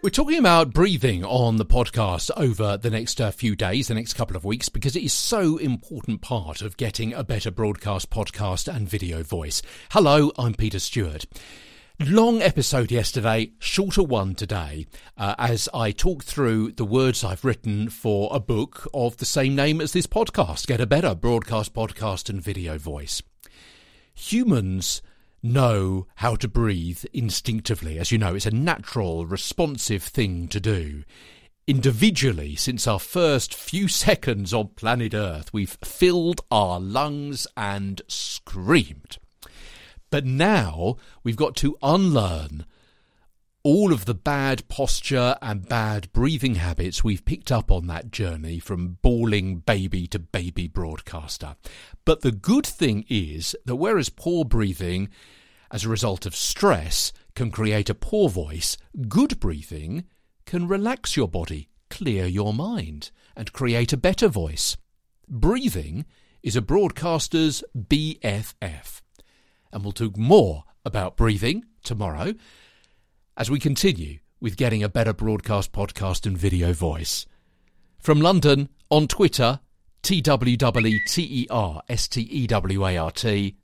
We're talking about breathing on the podcast over the next uh, few days, the next couple of weeks, because it is so important part of getting a better broadcast, podcast, and video voice. Hello, I'm Peter Stewart. Long episode yesterday, shorter one today, uh, as I talk through the words I've written for a book of the same name as this podcast Get a Better Broadcast, Podcast, and Video Voice. Humans know how to breathe instinctively. As you know, it's a natural, responsive thing to do. Individually, since our first few seconds on planet Earth, we've filled our lungs and screamed. But now we've got to unlearn all of the bad posture and bad breathing habits we've picked up on that journey from bawling baby to baby broadcaster. But the good thing is that whereas poor breathing as a result of stress can create a poor voice, good breathing can relax your body, clear your mind, and create a better voice. Breathing is a broadcaster's BFF. And we'll talk more about breathing tomorrow as we continue with getting a better broadcast, podcast, and video voice. From London, on Twitter, T W W E T E R S T E W A R T,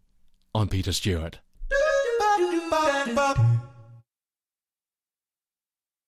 I'm Peter Stewart.